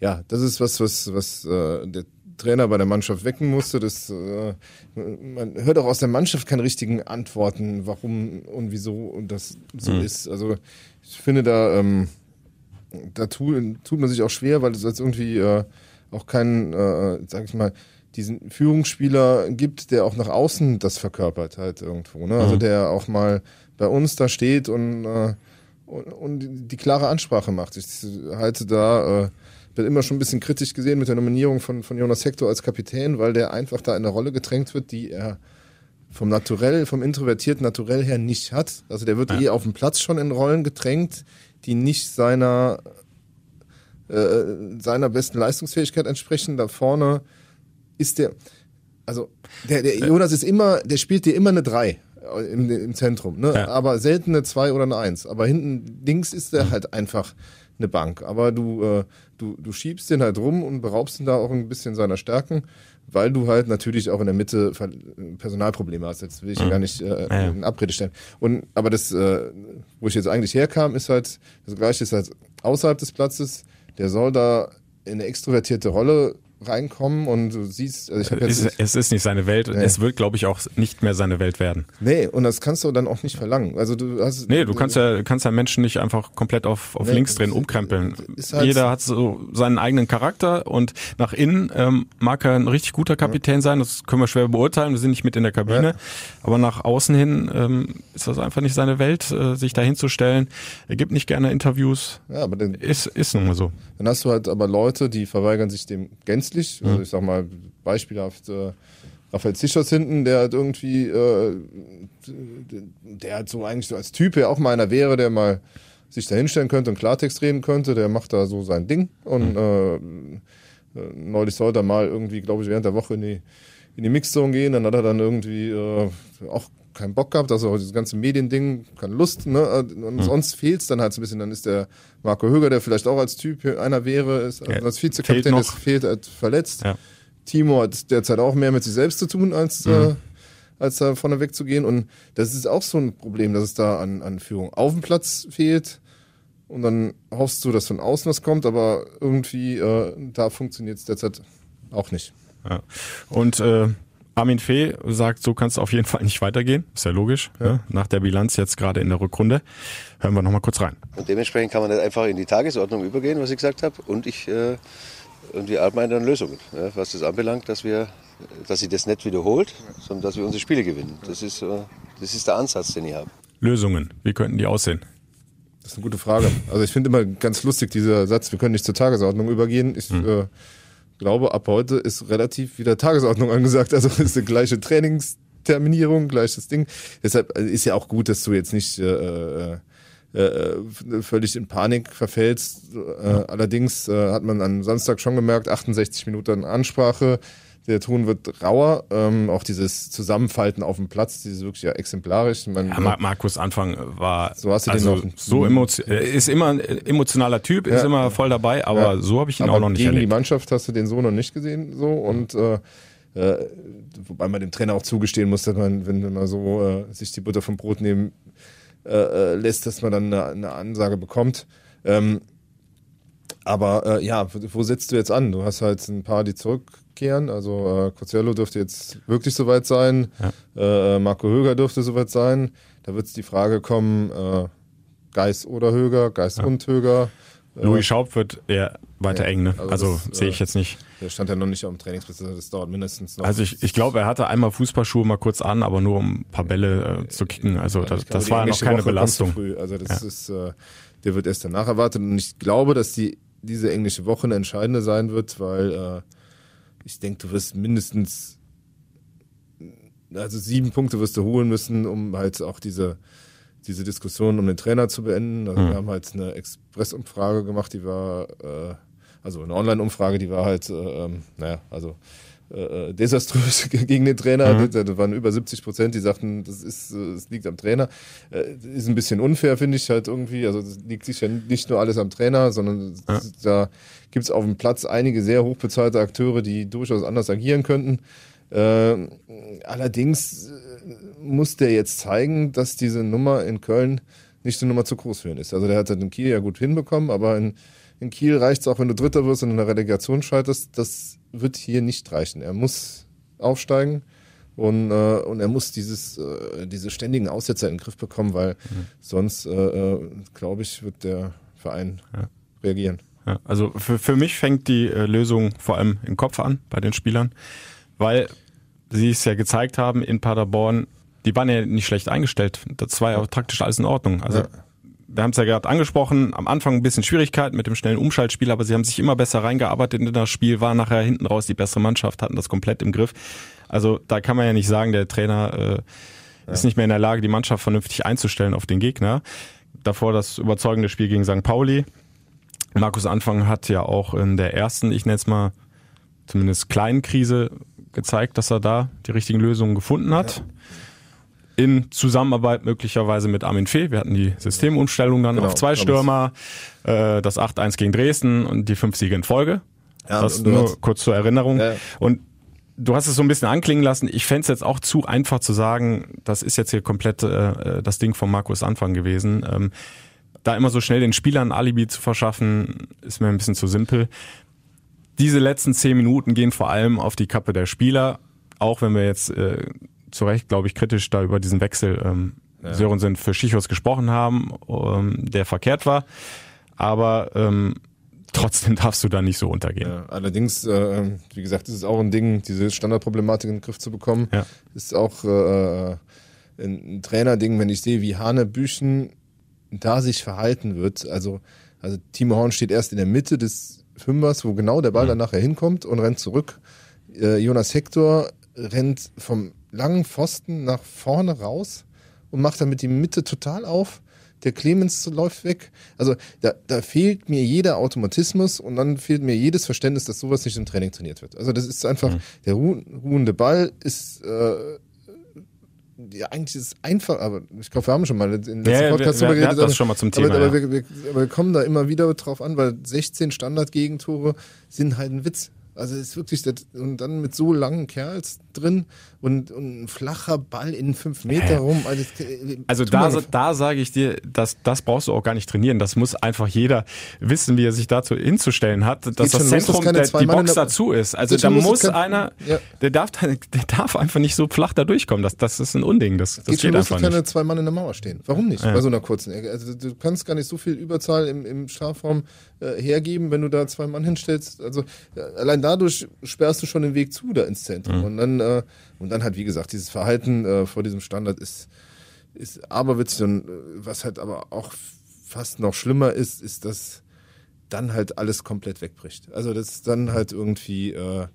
[SPEAKER 4] ja, das ist was, was, was äh, der Trainer bei der Mannschaft wecken musste. Das, äh, man hört auch aus der Mannschaft keine richtigen Antworten, warum und wieso und das so ist. Also ich finde da, ähm, da tut, tut man sich auch schwer, weil es jetzt irgendwie äh, auch keinen, äh, sag ich mal, diesen Führungsspieler gibt, der auch nach außen das verkörpert halt irgendwo. Ne? Also der auch mal bei uns da steht und, äh, und, und die klare Ansprache macht. Ich halte da, äh, bin immer schon ein bisschen kritisch gesehen mit der Nominierung von, von Jonas Hector als Kapitän, weil der einfach da in eine Rolle gedrängt wird, die er vom Naturell, vom introvertierten Naturell her nicht hat. Also der wird eh auf dem Platz schon in Rollen gedrängt, die nicht seiner äh, seiner besten Leistungsfähigkeit entsprechen. Da vorne ist der, also der, der Jonas ist immer, der spielt dir immer eine 3 im, im Zentrum, ne?
[SPEAKER 2] Ja.
[SPEAKER 4] aber selten eine 2 oder eine 1. Aber hinten links ist der halt einfach eine Bank. Aber du, äh, du, du schiebst den halt rum und beraubst ihn da auch ein bisschen seiner Stärken, weil du halt natürlich auch in der Mitte Personalprobleme hast. Jetzt will ich ja gar nicht äh,
[SPEAKER 2] ja.
[SPEAKER 4] in Abrede stellen. Und aber das, äh, wo ich jetzt eigentlich herkam, ist halt, das gleiche ist halt außerhalb des Platzes, der soll da in eine extrovertierte Rolle reinkommen und du siehst, also ich habe jetzt
[SPEAKER 2] Es, es ist nicht seine Welt.
[SPEAKER 4] Nee.
[SPEAKER 2] Es wird, glaube ich, auch nicht mehr seine Welt werden.
[SPEAKER 4] nee und das kannst du dann auch nicht verlangen. Also du hast
[SPEAKER 2] Nee, du kannst ja, kannst ja Menschen nicht einfach komplett auf, auf
[SPEAKER 4] Nee,
[SPEAKER 2] links drehen, umkrempeln.
[SPEAKER 4] halt-
[SPEAKER 2] Jeder hat so seinen eigenen Charakter und nach innen ähm, mag er ein richtig guter Kapitän sein, das können wir schwer beurteilen, wir sind nicht mit in der Kabine,
[SPEAKER 4] Ja.
[SPEAKER 2] aber nach außen hin ähm, ist das einfach nicht seine Welt, äh, sich da hinzustellen. Er gibt nicht gerne Interviews,
[SPEAKER 4] ja, aber dann,
[SPEAKER 2] ist, ist nun mal so.
[SPEAKER 4] Dann hast du halt aber Leute, die verweigern sich dem gänzlich.
[SPEAKER 2] Mhm.
[SPEAKER 4] Also ich sag mal beispielhaft äh, Raphael Zischers hinten, der hat irgendwie, äh, der hat so eigentlich so als Typ, der auch mal einer wäre, der mal sich da hinstellen könnte und Klartext reden könnte, der macht da so sein Ding und äh, äh, neulich sollte er mal irgendwie, glaube ich, während der Woche in die, in die Mixzone gehen, dann hat er dann irgendwie äh, auch keinen Bock gehabt, also dieses ganze Mediending, keine Lust, ne? Und sonst fehlt's dann halt so ein bisschen. Dann ist der Marco Höger, der vielleicht auch als Typ einer wäre, ist also
[SPEAKER 2] Ja,
[SPEAKER 4] als
[SPEAKER 2] fehlt
[SPEAKER 4] Vizekapitän,
[SPEAKER 2] noch.
[SPEAKER 4] das fehlt halt verletzt.
[SPEAKER 2] Ja.
[SPEAKER 4] Timo hat derzeit auch mehr mit sich selbst zu tun, als, äh, als da vorne wegzugehen. Und das ist auch so ein Problem, dass es da an, an Führung auf dem Platz fehlt. Und dann hoffst du, dass von außen was kommt, aber irgendwie äh, da funktioniert es derzeit auch nicht.
[SPEAKER 2] Ja. Und äh, Armin Fee sagt, so kann es auf jeden Fall nicht weitergehen. Ist ja logisch. Ne? Nach der Bilanz jetzt gerade in der Rückrunde. Hören wir nochmal kurz rein.
[SPEAKER 3] Und dementsprechend kann man nicht einfach in die Tagesordnung übergehen, was ich gesagt habe. Und ich äh, und wir arbeiten an Lösungen, ja, was das anbelangt, dass wir, dass sie das nicht wiederholt, sondern dass wir unsere Spiele gewinnen. Das ist, äh, das ist der Ansatz, den ich habe.
[SPEAKER 2] Lösungen, wie könnten die aussehen?
[SPEAKER 4] Das ist eine gute Frage. Also ich finde immer ganz lustig dieser Satz, wir können nicht zur Tagesordnung übergehen. Ich äh, glaube, ab heute ist relativ wieder Tagesordnung angesagt. Also ist eine gleiche Trainingsterminierung, gleiches Ding. Deshalb äh, ist ja auch gut, dass du jetzt nicht äh, äh, äh, völlig in Panik verfällst. Äh, allerdings äh, hat man am Samstag schon gemerkt, 68 Minuten Ansprache. Der Ton wird rauer. Ähm, auch dieses Zusammenfalten auf dem Platz, dieses wirklich ja exemplarisch. Man,
[SPEAKER 2] Ja, Mar Markus Anfang war
[SPEAKER 4] So hast du den
[SPEAKER 2] also
[SPEAKER 4] noch-
[SPEAKER 2] so emotio äh, ist immer ein emotionaler Typ, ist
[SPEAKER 4] Ja.
[SPEAKER 2] immer voll dabei, aber
[SPEAKER 4] Ja.
[SPEAKER 2] so habe ich ihn
[SPEAKER 4] Aber
[SPEAKER 2] auch noch nicht
[SPEAKER 4] gegen die
[SPEAKER 2] erlebt.
[SPEAKER 4] Mannschaft hast du den so noch nicht gesehen, so und äh, äh, wobei man dem Trainer auch zugestehen muss, dass man, wenn man so äh, sich die Butter vom Brot nehmen äh, äh, lässt, dass man dann eine, eine Ansage bekommt. Ähm, aber äh, ja, wo, setzt du jetzt an? Du hast halt ein paar, die zurückkehren. Also äh, Cozello dürfte jetzt wirklich soweit sein. Äh, Marco Höger dürfte soweit sein. Da wird die Frage kommen, äh, Geis oder Höger, Geis und Höger. Äh,
[SPEAKER 2] Louis Schaub wird eher weiter
[SPEAKER 4] Ja,
[SPEAKER 2] eng, ne?
[SPEAKER 4] also
[SPEAKER 2] Also,
[SPEAKER 4] das,
[SPEAKER 2] sehe ich
[SPEAKER 4] äh,
[SPEAKER 2] jetzt nicht.
[SPEAKER 4] Der stand ja noch nicht auf dem Trainingsplatz, also das dauert mindestens noch.
[SPEAKER 2] Also ich, ich glaube, er hatte einmal Fußballschuhe mal kurz an, aber nur um ein paar Bälle äh, zu kicken. Also das,
[SPEAKER 4] Ich glaube,
[SPEAKER 2] das war ja noch keine
[SPEAKER 4] Woche
[SPEAKER 2] Belastung.
[SPEAKER 4] Früh. Also das ist, äh, der wird erst danach erwartet und ich glaube, dass die diese englische Woche eine entscheidende sein wird, weil äh, ich denke, du wirst mindestens also sieben Punkte wirst du holen müssen, um halt auch diese diese Diskussion um den Trainer zu beenden. Also wir haben halt eine Express-Umfrage gemacht, die war äh, also eine Online-Umfrage, die war halt, äh, ähm, naja, also äh, desaströs [LAUGHS] gegen den Trainer. Mhm. Da waren über 70 Prozent, die sagten, das ist, es liegt am Trainer. Äh, ist ein bisschen unfair, finde ich halt irgendwie. Also es liegt sicher nicht nur alles am Trainer, sondern ja. da gibt es auf dem Platz einige sehr hochbezahlte Akteure, die durchaus anders agieren könnten. Äh, allerdings äh, muss der jetzt zeigen, dass diese Nummer in Köln nicht eine Nummer zu groß für ihn ist. Also der hat es in Kiel ja gut hinbekommen, aber in, in Kiel reicht es auch, wenn du Dritter wirst und in der Relegation scheiterst. Das wird hier nicht reichen. Er muss aufsteigen und, äh, und er muss dieses, äh, diese ständigen Aussetzer in den Griff bekommen, weil mhm. sonst, äh, äh, glaube ich, wird der Verein ja. reagieren.
[SPEAKER 2] Ja, also für, für mich fängt die äh, Lösung vor allem im Kopf an bei den Spielern, weil sie es ja gezeigt haben in Paderborn, die waren ja nicht schlecht eingestellt. Das war ja praktisch alles in Ordnung. Also ja. Wir haben es ja gerade angesprochen, am Anfang ein bisschen Schwierigkeiten mit dem schnellen Umschaltspiel, aber sie haben sich immer besser reingearbeitet in das Spiel, war nachher hinten raus die bessere Mannschaft, hatten das komplett im Griff. Also da kann man ja nicht sagen, der Trainer äh, ja. ist nicht mehr in der Lage, die Mannschaft vernünftig einzustellen auf den Gegner. Davor das überzeugende Spiel gegen St. Pauli. Markus Anfang hat ja auch in der ersten, ich nenne es mal, zumindest kleinen Krise gezeigt, dass er da die richtigen Lösungen gefunden hat. Ja. In Zusammenarbeit möglicherweise mit Armin Fee. Wir hatten die Systemumstellung dann genau, auf zwei Stürmer, äh, das 8-1 gegen Dresden und die fünf Siege in Folge. Ja, das nur kurz zur Erinnerung. Ja. Und du hast es so ein bisschen anklingen lassen. Ich fände es jetzt auch zu einfach zu sagen, das ist jetzt hier komplett äh, das Ding von Markus Anfang gewesen. Ähm, da immer so schnell den Spielern ein Alibi zu verschaffen, ist mir ein bisschen zu simpel. Diese letzten zehn Minuten gehen vor allem auf die Kappe der Spieler, auch wenn wir jetzt äh, zu Recht, glaube ich, kritisch da über diesen Wechsel ähm, ja. Sörensen für Schichos gesprochen haben, ähm, der verkehrt war. Aber ähm, trotzdem [LAUGHS] darfst du da nicht so untergehen. Ja,
[SPEAKER 4] allerdings, äh, wie gesagt, ist es auch ein Ding, diese Standardproblematik in den Griff zu bekommen. Ja. Ist auch äh, ein Trainerding, wenn ich sehe, wie Hane Büchen da sich verhalten wird. Also, also Timo Horn steht erst in der Mitte des Fünfers, wo genau der Ball mhm. dann nachher hinkommt und rennt zurück. Äh, Jonas Hector rennt vom langen Pfosten nach vorne raus und macht damit die Mitte total auf. Der Clemens läuft weg. Also da, da fehlt mir jeder Automatismus und dann fehlt mir jedes Verständnis, dass sowas nicht im Training trainiert wird. Also das ist einfach, mhm. der ruhende Ball ist äh, ja, eigentlich ist es einfach, aber ich glaube, wir haben schon mal in
[SPEAKER 2] letzten ja, Podcast drüber geredet. Das schon mal zum Thema.
[SPEAKER 4] Aber,
[SPEAKER 2] aber,
[SPEAKER 4] ja. wir, wir, aber, wir, kommen da immer wieder drauf an, weil 16 Standardgegentore sind halt ein Witz. Also es ist wirklich, das, und dann mit so langen Kerls drin und, und ein flacher Ball in fünf Meter rum.
[SPEAKER 2] Also, also da, da sage ich dir, das, das brauchst du auch gar nicht trainieren. Das muss einfach jeder wissen, wie er sich dazu hinzustellen hat, dass das Zentrum los, der, die Box der, dazu ist. Also da muss kein, einer, ja. der, darf, [LAUGHS] der darf einfach nicht so flach da durchkommen. Das, das ist ein Unding. Das, das geht,
[SPEAKER 4] geht
[SPEAKER 2] einfach
[SPEAKER 4] nicht. keine zwei Mann in der Mauer stehen. Warum nicht? Ja. Bei so einer kurzen Ecke. Also du kannst gar nicht so viel Überzahl im, im Strafraum äh, hergeben, wenn du da zwei Mann hinstellst. Also äh, allein dadurch sperrst du schon den Weg zu da ins Zentrum. Mhm. Und dann, äh, und dann halt, wie gesagt, dieses Verhalten äh, vor diesem Standard ist, ist aberwitzig. Und äh, was halt aber auch fast noch schlimmer ist, ist, dass dann halt alles komplett wegbricht. Also dass dann halt irgendwie äh,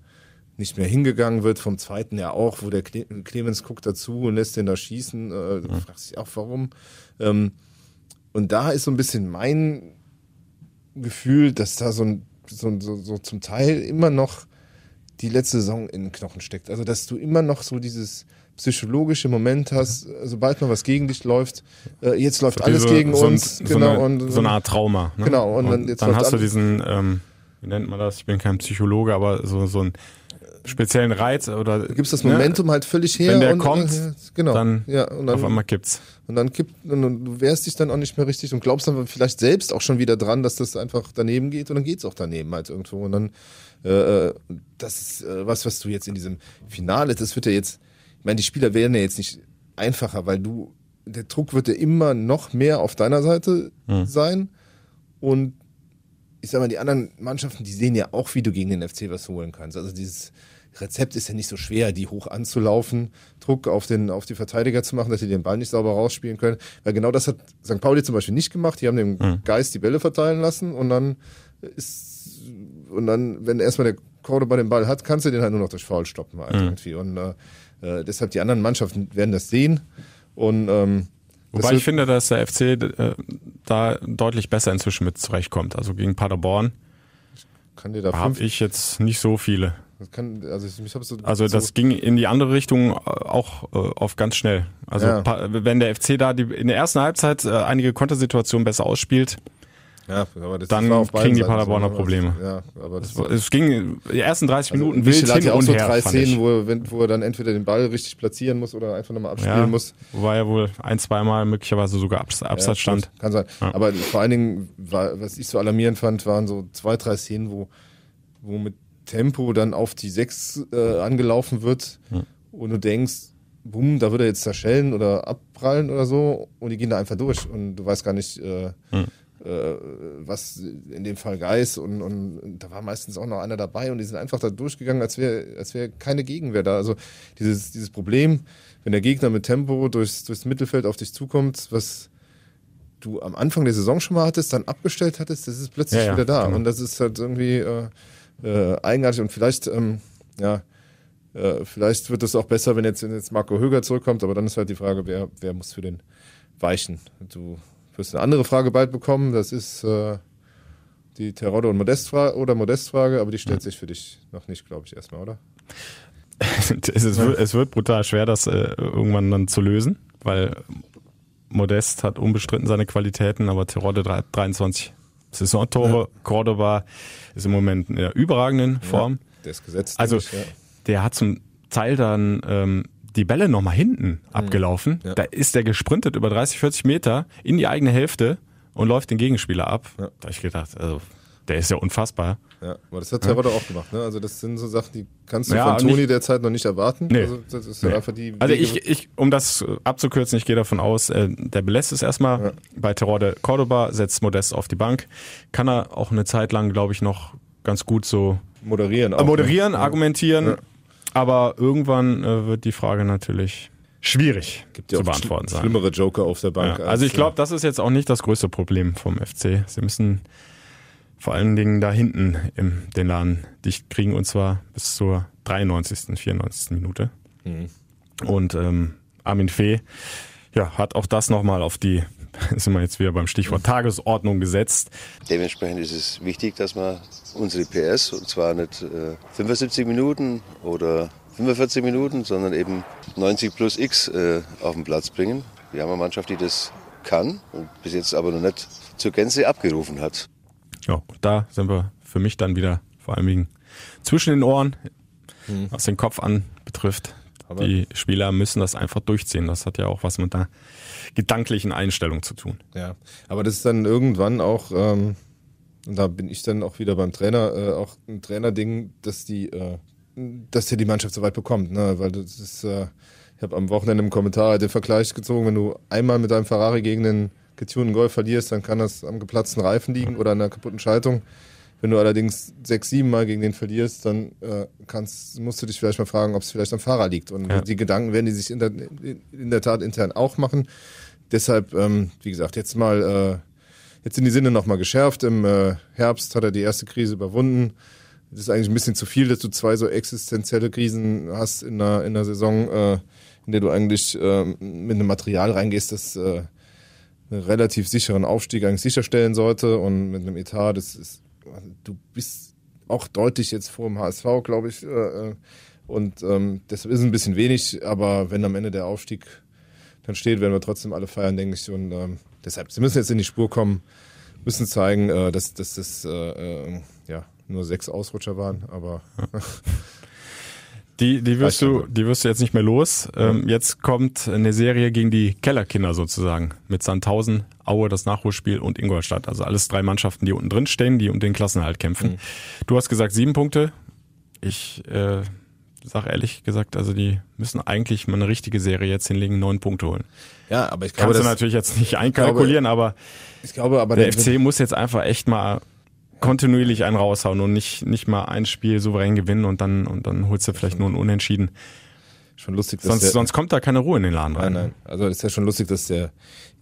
[SPEAKER 4] nicht mehr hingegangen wird, vom zweiten ja auch, wo der Clemens guckt dazu und lässt den da schießen. Äh, mhm. fragst dich auch, warum. Ähm, und da ist so ein bisschen mein Gefühl, dass da so, ein, so, so, so zum Teil immer noch die letzte Saison in den Knochen steckt. Also, dass du immer noch so dieses psychologische Moment hast, sobald mal was gegen dich läuft, äh, jetzt läuft so alles diese, gegen
[SPEAKER 2] so
[SPEAKER 4] uns.
[SPEAKER 2] Ein, genau, so, eine, und, so eine Art Trauma.
[SPEAKER 4] Ne? Genau,
[SPEAKER 2] und, und dann, dann hast du diesen, ähm, wie nennt man das? Ich bin kein Psychologe, aber so, so ein speziellen Reiz oder
[SPEAKER 4] du gibst das Momentum ne? halt völlig her
[SPEAKER 2] wenn der
[SPEAKER 4] und,
[SPEAKER 2] kommt
[SPEAKER 4] genau
[SPEAKER 2] dann,
[SPEAKER 4] ja, und dann
[SPEAKER 2] auf einmal kippt's
[SPEAKER 4] und dann kippt und du wehrst dich dann auch nicht mehr richtig und glaubst dann vielleicht selbst auch schon wieder dran dass das einfach daneben geht und dann geht's auch daneben halt irgendwo und dann äh, äh, das ist äh, was was du jetzt in diesem Finale das wird ja jetzt ich meine die Spieler werden ja jetzt nicht einfacher weil du der Druck wird ja immer noch mehr auf deiner Seite hm. sein und ich sag mal, die anderen Mannschaften, die sehen ja auch, wie du gegen den FC was holen kannst. Also dieses Rezept ist ja nicht so schwer, die hoch anzulaufen, Druck auf, den, auf die Verteidiger zu machen, dass sie den Ball nicht sauber rausspielen können. Weil genau das hat St. Pauli zum Beispiel nicht gemacht. Die haben dem mhm. Geist die Bälle verteilen lassen und dann ist, und dann, wenn erstmal der Cordoba den Ball hat, kannst du den halt nur noch durch Foul stoppen halt mhm. irgendwie. Und äh, äh, deshalb die anderen Mannschaften werden das sehen und ähm,
[SPEAKER 2] Wobei ich finde, dass der FC äh, da deutlich besser inzwischen mit zurechtkommt. Also gegen Paderborn habe ich jetzt nicht so viele
[SPEAKER 4] kann, also ich, so,
[SPEAKER 2] Also das
[SPEAKER 4] so,
[SPEAKER 2] ging in die andere Richtung äh, auch äh, auf ganz schnell. Also
[SPEAKER 4] Ja.
[SPEAKER 2] wenn der FC da die, in der ersten Halbzeit äh, einige Kontersituationen besser ausspielt,
[SPEAKER 4] ja, aber das
[SPEAKER 2] dann
[SPEAKER 4] auf
[SPEAKER 2] kriegen die
[SPEAKER 4] Seiten
[SPEAKER 2] Paderborner
[SPEAKER 4] so, ne?
[SPEAKER 2] Probleme.
[SPEAKER 4] Ja, aber das
[SPEAKER 2] es ging die ersten 30 Minuten wild
[SPEAKER 4] Michel hat
[SPEAKER 2] hin
[SPEAKER 4] ja auch
[SPEAKER 2] und
[SPEAKER 4] so
[SPEAKER 2] her.
[SPEAKER 4] drei. Szenen, wo er, wenn, wo er dann entweder den Ball richtig platzieren muss oder einfach nochmal abspielen
[SPEAKER 2] ja,
[SPEAKER 4] muss.
[SPEAKER 2] Wobei er wohl ein, zweimal möglicherweise sogar Abs Abseits
[SPEAKER 4] Ja,
[SPEAKER 2] stand.
[SPEAKER 4] Kann sein. Aber vor allen Dingen, war, was ich so alarmierend fand, waren so zwei, drei Szenen, wo, wo mit Tempo dann auf die sechs äh, angelaufen wird und du denkst, bumm, da wird er jetzt zerschellen oder abprallen oder so und die gehen da einfach durch und du weißt gar nicht, äh, äh, was in dem Fall Geist und, und da war meistens auch noch einer dabei und die sind einfach da durchgegangen, als wäre als wäre keine Gegenwehr da. Also dieses, dieses Problem, wenn der Gegner mit Tempo durchs, durchs Mittelfeld auf dich zukommt, was du am Anfang der Saison schon mal hattest, dann abgestellt hattest, das ist plötzlich
[SPEAKER 2] Ja, ja,
[SPEAKER 4] wieder da.
[SPEAKER 2] genau.
[SPEAKER 4] Und das ist halt irgendwie äh, äh, eigenartig und vielleicht, ähm, ja, äh, vielleicht wird es auch besser, wenn jetzt, wenn jetzt Marco Höger zurückkommt, aber dann ist halt die Frage, wer, wer muss für den weichen? Du wirst eine andere Frage bald bekommen, das ist äh, die Terodde und Modest-Frage oder Modest-Frage, aber die stellt sich für dich noch nicht, glaube ich, erstmal, oder? [LAUGHS]
[SPEAKER 2] es, ist, es wird brutal schwer, das äh, irgendwann dann zu lösen, weil Modest hat unbestritten seine Qualitäten, aber Terodde drei- 23 Saisontore, Cordoba ist im Moment in der überragenden Form.
[SPEAKER 4] Der ist gesetzt.
[SPEAKER 2] Also
[SPEAKER 4] ich, ja.
[SPEAKER 2] der hat zum Teil dann ähm, die Bälle nochmal hinten abgelaufen.
[SPEAKER 4] Mhm. Ja.
[SPEAKER 2] Da ist der gesprintet über 30, 40 Meter in die eigene Hälfte und läuft den Gegenspieler ab.
[SPEAKER 4] Ja.
[SPEAKER 2] Da hab ich gedacht, also der ist ja unfassbar.
[SPEAKER 4] Ja, aber das hat Terodde auch gemacht. Ne? Also das sind so Sachen, die kannst du
[SPEAKER 2] Ja,
[SPEAKER 4] von Toni derzeit noch nicht erwarten.
[SPEAKER 2] Nee.
[SPEAKER 4] Also das ist
[SPEAKER 2] Nee.
[SPEAKER 4] einfach die.
[SPEAKER 2] Also ich, ich, um das abzukürzen, ich gehe davon aus, äh, der belässt es erstmal
[SPEAKER 4] Ja.
[SPEAKER 2] bei Terrorde Cordoba, setzt Modest auf die Bank. Kann er auch eine Zeit lang, glaube ich, noch ganz gut so
[SPEAKER 4] moderieren. Auch,
[SPEAKER 2] äh, moderieren,
[SPEAKER 4] ne?
[SPEAKER 2] argumentieren. Aber irgendwann äh, wird die Frage natürlich schwierig
[SPEAKER 4] Gibt ja
[SPEAKER 2] zu beantworten sein.
[SPEAKER 4] schlimmere Joker auf der Bank.
[SPEAKER 2] Ja, also ich
[SPEAKER 4] als,
[SPEAKER 2] glaube, das ist jetzt auch nicht das größte Problem vom FC. Sie müssen vor allen Dingen da hinten im, den Laden dicht kriegen und zwar bis zur 93., 94. Minute.
[SPEAKER 4] Mhm.
[SPEAKER 2] Und ähm, Armin Fee ja, hat auch das nochmal auf die, [LAUGHS] sind wir jetzt wieder beim Stichwort Tagesordnung gesetzt.
[SPEAKER 3] Dementsprechend ist es wichtig, dass wir unsere PS, und zwar nicht äh, 75 Minuten oder 45 Minuten, sondern eben 90 plus X äh, auf den Platz bringen. Wir haben eine Mannschaft, die das kann und bis jetzt aber noch nicht zur Gänze abgerufen hat.
[SPEAKER 2] Ja, und da sind wir für mich dann wieder vor allen Dingen zwischen den Ohren, was den Kopf an betrifft.
[SPEAKER 4] Aber-
[SPEAKER 2] die Spieler müssen das einfach durchziehen. Das hat ja auch was mit einer gedanklichen Einstellung zu tun.
[SPEAKER 4] Ja, aber das ist dann irgendwann auch, ähm, und da bin ich dann auch wieder beim Trainer, äh, auch ein Trainerding, dass die, äh, dass der die Mannschaft so weit bekommt, ne? Weil das ist, äh, ich habe am Wochenende im Kommentar den Vergleich gezogen, wenn du einmal mit deinem Ferrari gegen den getunten Golf verlierst, dann kann das am geplatzten Reifen liegen oder an einer kaputten Schaltung. Wenn du allerdings sechs, sieben Mal gegen den verlierst, dann äh, kannst, musst du dich vielleicht mal fragen, ob es vielleicht am Fahrer liegt. Und
[SPEAKER 2] Ja.
[SPEAKER 4] die Gedanken werden die sich in der, in der Tat intern auch machen. Deshalb, ähm, wie gesagt, jetzt mal, äh, jetzt sind die Sinne nochmal geschärft. Im äh, Herbst hat er die erste Krise überwunden. Das ist eigentlich ein bisschen zu viel, dass du zwei so existenzielle Krisen hast in einer, in einer Saison, äh, in der du eigentlich äh, mit einem Material reingehst, das äh, einen relativ sicheren Aufstieg eigentlich sicherstellen sollte und mit einem Etat, das ist, du bist auch deutlich jetzt vor dem HSV, glaube ich, äh, äh, und ähm, das ist ein bisschen wenig, aber wenn am Ende der Aufstieg dann steht, werden wir trotzdem alle feiern, denke ich. Und ähm, deshalb, sie müssen jetzt in die Spur kommen, müssen zeigen, äh, dass, dass das äh, äh, ja, nur sechs Ausrutscher waren, aber
[SPEAKER 2] Die, die, wirst du, die wirst du jetzt nicht mehr los. Ähm, jetzt kommt eine Serie gegen die Kellerkinder sozusagen. Mit Sandhausen, Aue, das Nachholspiel und Ingolstadt. Also alles drei Mannschaften, die unten drin stehen, die um den Klassenerhalt kämpfen. Du hast gesagt sieben Punkte. Ich äh, sag ehrlich gesagt, also die müssen eigentlich mal eine richtige Serie jetzt hinlegen, neun Punkte holen.
[SPEAKER 4] ja, aber ich glaube,
[SPEAKER 2] Kannst du
[SPEAKER 4] das,
[SPEAKER 2] natürlich jetzt nicht einkalkulieren, aber
[SPEAKER 4] ich glaube, aber
[SPEAKER 2] der FC muss jetzt einfach echt mal kontinuierlich einen raushauen und nicht, nicht mal ein Spiel souverän gewinnen und dann, und dann holst du vielleicht nur ein Unentschieden.
[SPEAKER 4] schon lustig,
[SPEAKER 2] Sonst,
[SPEAKER 4] der,
[SPEAKER 2] sonst kommt da keine Ruhe in den Laden rein.
[SPEAKER 4] Nein, nein. Also es ist ja schon lustig, dass der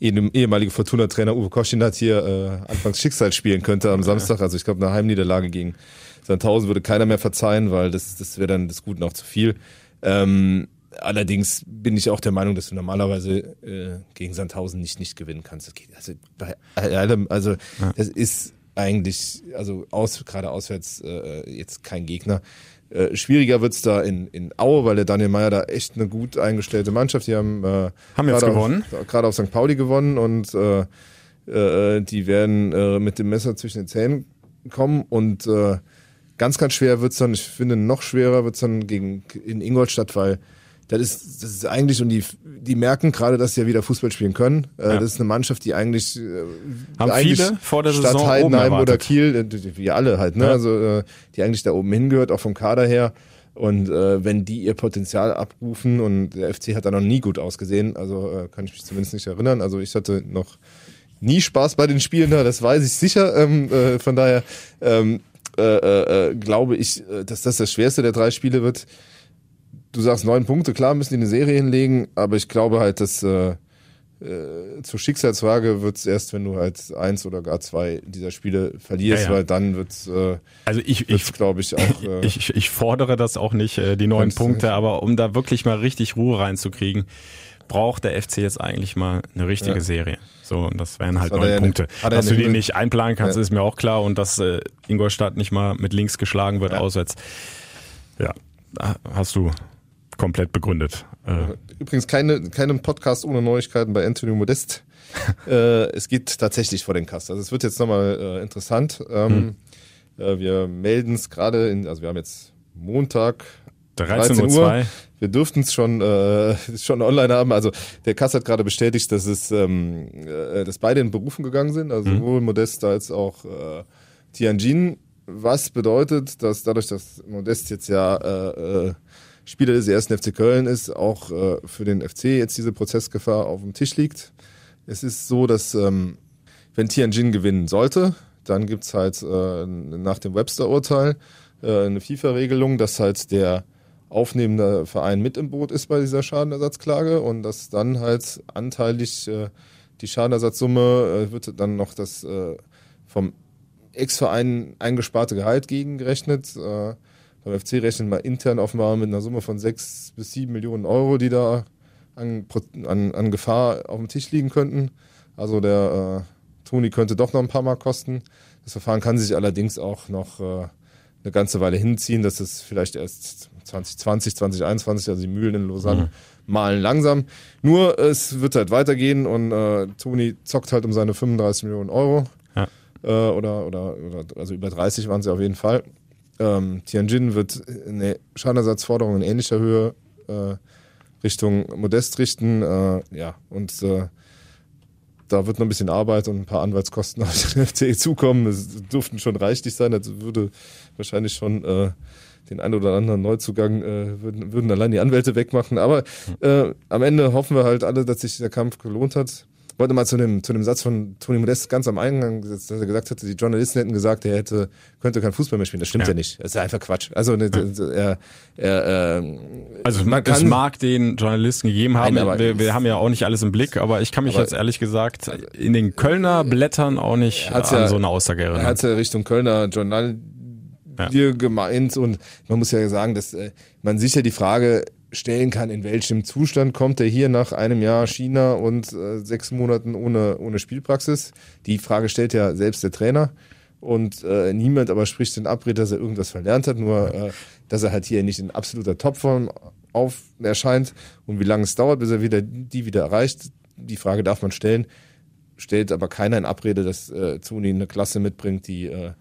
[SPEAKER 4] eh- ehemalige Fortuna-Trainer Uwe Koschinat hier äh, anfangs Schicksal spielen könnte am Samstag. Also ich glaube, eine Heimniederlage gegen Sandhausen würde keiner mehr verzeihen, weil das, das wäre dann des Guten auch zu viel. Ähm, allerdings bin ich auch der Meinung, dass du normalerweise äh, gegen Sandhausen nicht nicht gewinnen kannst. Das geht, also bei allem, also das ist eigentlich, also aus, gerade auswärts äh, jetzt kein Gegner. Äh, schwieriger wird's da in, in Aue, weil der Daniel Meyer da echt eine gut eingestellte Mannschaft. Die haben, äh,
[SPEAKER 2] Haben jetzt gewonnen.
[SPEAKER 4] Gerade auf St. Pauli gewonnen und äh, äh, die werden äh, mit dem Messer zwischen den Zähnen kommen und äh, ganz, ganz schwer wird's dann, ich finde noch schwerer wird's dann gegen in Ingolstadt, weil das ist, das ist eigentlich, und die, die merken gerade, dass sie ja wieder Fußball spielen können. Äh,
[SPEAKER 2] Ja.
[SPEAKER 4] Das ist eine Mannschaft, die eigentlich, äh,
[SPEAKER 2] Haben
[SPEAKER 4] eigentlich
[SPEAKER 2] viele vor der
[SPEAKER 4] statt
[SPEAKER 2] Saison
[SPEAKER 4] Heidenheim oder. Kiel, äh, wie alle halt, ne?
[SPEAKER 2] Ja.
[SPEAKER 4] Also äh, die eigentlich da oben hingehört, auch vom Kader her. Und äh, wenn die ihr Potenzial abrufen und der FC hat da noch nie gut ausgesehen, also äh, kann ich mich zumindest nicht erinnern. Also ich hatte noch nie Spaß bei den Spielen da, das weiß ich sicher. Ähm, äh, von daher ähm, äh, äh, äh, glaube ich, äh, dass das das schwerste der drei Spiele wird. Du sagst neun Punkte, klar müssen die eine Serie hinlegen, aber ich glaube halt, dass äh, äh, zur Schicksalsfrage wird's erst, wenn du halt eins oder gar zwei dieser Spiele verlierst,
[SPEAKER 2] Ja, ja.
[SPEAKER 4] weil dann wird's, äh,
[SPEAKER 2] Also ich, ich,
[SPEAKER 4] glaube ich auch. Äh, [LAUGHS]
[SPEAKER 2] ich, ich fordere das auch nicht, äh, die neun Punkte,
[SPEAKER 4] nicht.
[SPEAKER 2] aber um da wirklich mal richtig Ruhe reinzukriegen, braucht der FC jetzt eigentlich mal eine richtige
[SPEAKER 4] Ja.
[SPEAKER 2] Serie. So, und das wären halt
[SPEAKER 4] er
[SPEAKER 2] neun Punkte. Dass du die
[SPEAKER 4] nicht-
[SPEAKER 2] einplanen kannst,
[SPEAKER 4] Ja.
[SPEAKER 2] ist mir auch klar. Und dass äh, Ingolstadt nicht mal mit links geschlagen wird,
[SPEAKER 4] Ja.
[SPEAKER 2] auswärts. Ja, hast du komplett begründet. Äh,
[SPEAKER 4] Übrigens keine, keinen Podcast ohne Neuigkeiten bei Anthony Modest. [LAUGHS] äh, es geht tatsächlich vor den Kast. Also es wird jetzt nochmal äh, interessant. Ähm, äh, wir melden es gerade also wir haben jetzt Montag,
[SPEAKER 2] 13.02
[SPEAKER 4] 13
[SPEAKER 2] Uhr.
[SPEAKER 4] Wir dürften es schon, äh, schon online haben. Also der Kass hat gerade bestätigt, dass es, ähm, äh, dass beide in Berufen gegangen sind, also sowohl Modest als auch äh, Tianjin. Was bedeutet, dass dadurch, dass Modest jetzt ja äh, äh, Spieler des ersten FC Köln ist, auch äh, für den FC jetzt diese Prozessgefahr auf dem Tisch liegt. Es ist so, dass ähm, wenn Tianjin gewinnen sollte, dann gibt's halt äh, nach dem Webster-Urteil äh, eine FIFA-Regelung, dass halt der aufnehmende Verein mit im Boot ist bei dieser Schadenersatzklage und dass dann halt anteilig äh, die Schadenersatzsumme äh, wird dann noch das äh, vom Ex-Verein eingesparte Gehalt gegengerechnet. Äh, beim FC rechnen wir intern offenbar mit einer Summe von sechs bis sieben Millionen Euro, die da an, an, an Gefahr auf dem Tisch liegen könnten. Also der äh, Toni könnte doch noch ein paar Mal kosten. Das Verfahren kann sich allerdings auch noch äh, eine ganze Weile hinziehen. Das ist vielleicht erst 2020, 2021, also die Mühlen in Lausanne malen langsam. Nur es wird halt weitergehen und äh, Toni zockt halt um seine 35 Millionen Euro.
[SPEAKER 2] Ja.
[SPEAKER 4] Äh, oder, oder, oder, also über 30 waren sie auf jeden Fall. Ähm, Tianjin wird eine Schadenersatzforderung in ähnlicher Höhe äh, Richtung Modest richten. Äh, ja, und äh, da wird noch ein bisschen Arbeit und ein paar Anwaltskosten [LAUGHS] auf den FC zukommen. Das dürften schon reichlich sein. Das würde wahrscheinlich schon äh, den einen oder anderen Neuzugang äh, würden, würden allein die Anwälte wegmachen. Aber äh, am Ende hoffen wir halt alle, dass sich der Kampf gelohnt hat. Ich wollte mal zu dem, zu dem Satz von Toni Modest ganz am Eingang, dass er gesagt hatte, die Journalisten hätten gesagt, er hätte, könnte kein Fußball mehr spielen. Das stimmt ja,
[SPEAKER 2] Ja.
[SPEAKER 4] nicht. Das ist ja einfach Quatsch. Also ne, er, er, äh,
[SPEAKER 2] Also
[SPEAKER 4] man
[SPEAKER 2] es
[SPEAKER 4] kann,
[SPEAKER 2] mag den Journalisten gegeben haben.
[SPEAKER 4] Nein, aber-
[SPEAKER 2] wir, wir haben ja auch nicht alles im Blick, aber ich kann mich jetzt ehrlich gesagt in den Kölner Blättern auch nicht an
[SPEAKER 4] ja-
[SPEAKER 2] so eine Aussage
[SPEAKER 4] Er
[SPEAKER 2] erinnern.
[SPEAKER 4] hat ja Richtung Kölner Journal
[SPEAKER 2] Ja.
[SPEAKER 4] dir gemeint und man muss ja sagen, dass äh, man sich ja die Frage stellen kann, in welchem Zustand kommt er hier nach einem Jahr China und äh, sechs Monaten ohne, ohne Spielpraxis. Die Frage stellt ja selbst der Trainer und äh, niemand aber spricht den Abrede, dass er irgendwas verlernt hat, nur äh, dass er halt hier nicht in absoluter Topform auf erscheint und wie lange es dauert, bis er wieder die wieder erreicht. Die Frage darf man stellen stellt aber keiner in Abrede, dass äh, Zuni eine Klasse mitbringt, die, äh,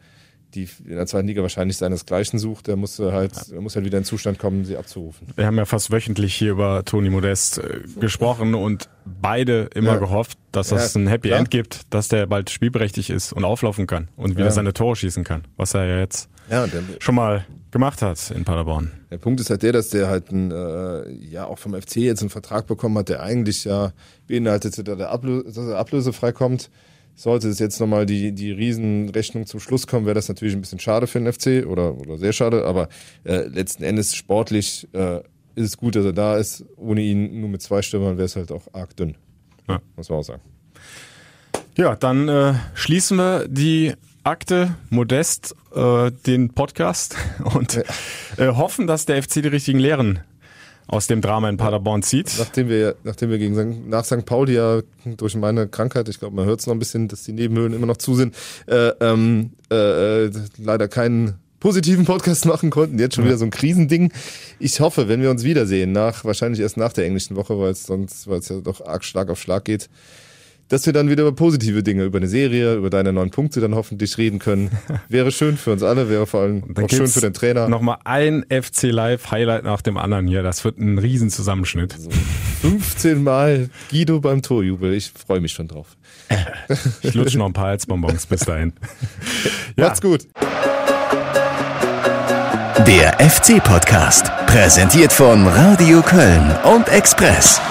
[SPEAKER 4] die in der zweiten Liga wahrscheinlich seinesgleichen sucht. Der muss äh, halt, er muss halt wieder in den Zustand kommen, sie abzurufen.
[SPEAKER 2] Wir haben ja fast wöchentlich hier über Toni Modest äh, gesprochen und beide immer
[SPEAKER 4] Ja.
[SPEAKER 2] gehofft, dass
[SPEAKER 4] Ja,
[SPEAKER 2] es ein Happy
[SPEAKER 4] klar.
[SPEAKER 2] End gibt, dass der bald spielberechtigt ist und auflaufen kann und wieder
[SPEAKER 4] Ja.
[SPEAKER 2] seine Tore schießen kann, was er ja jetzt
[SPEAKER 4] der,
[SPEAKER 2] schon mal gemacht hat in Paderborn.
[SPEAKER 4] der Punkt ist halt der, dass der halt ein, äh, ja auch vom FC jetzt einen Vertrag bekommen hat, der eigentlich ja beinhaltete, dass er, ablö dass er ablösefrei kommt. Sollte es jetzt nochmal die, die Riesenrechnung zum Schluss kommen, wäre das natürlich ein bisschen schade für den FC oder, oder sehr schade, aber äh, letzten Endes sportlich äh, ist es gut, dass er da ist. Ohne ihn nur mit zwei Stürmern wäre es halt auch arg dünn.
[SPEAKER 2] Ja.
[SPEAKER 4] Muss man auch sagen.
[SPEAKER 2] Ja, dann äh, schließen wir die Akte Modest, äh, den Podcast [LAUGHS] und äh, hoffen, dass der FC die richtigen Lehren aus dem Drama in Paderborn zieht.
[SPEAKER 4] Nachdem wir, nachdem wir gegen nach St. Pauli ja durch meine Krankheit, ich glaube, man hört es noch ein bisschen, dass die Nebenhöhlen immer noch zu sind, äh, ähm, äh, äh, leider keinen positiven Podcast machen konnten. Jetzt schon wieder so ein Krisending. Ich hoffe, wenn wir uns wiedersehen, nach, wahrscheinlich erst nach der englischen Woche, weil es sonst, weil es ja doch arg Schlag auf Schlag geht, dass wir dann wieder über positive Dinge, über eine Serie, über deine neun Punkte dann hoffentlich reden können. [LAUGHS] Wäre schön für uns alle, wäre vor allem auch schön für den Trainer.
[SPEAKER 2] Nochmal ein FC Live Highlight nach dem anderen hier. Das wird ein Riesenzusammenschnitt.
[SPEAKER 4] 15 Mal Guido beim Torjubel. Ich freue mich schon drauf.
[SPEAKER 2] Ich lutsche noch ein paar Halsbonbons bis dahin. [LAUGHS] Ja.
[SPEAKER 4] Macht's gut.
[SPEAKER 1] Der FC-Podcast, präsentiert von Radio Köln und Express.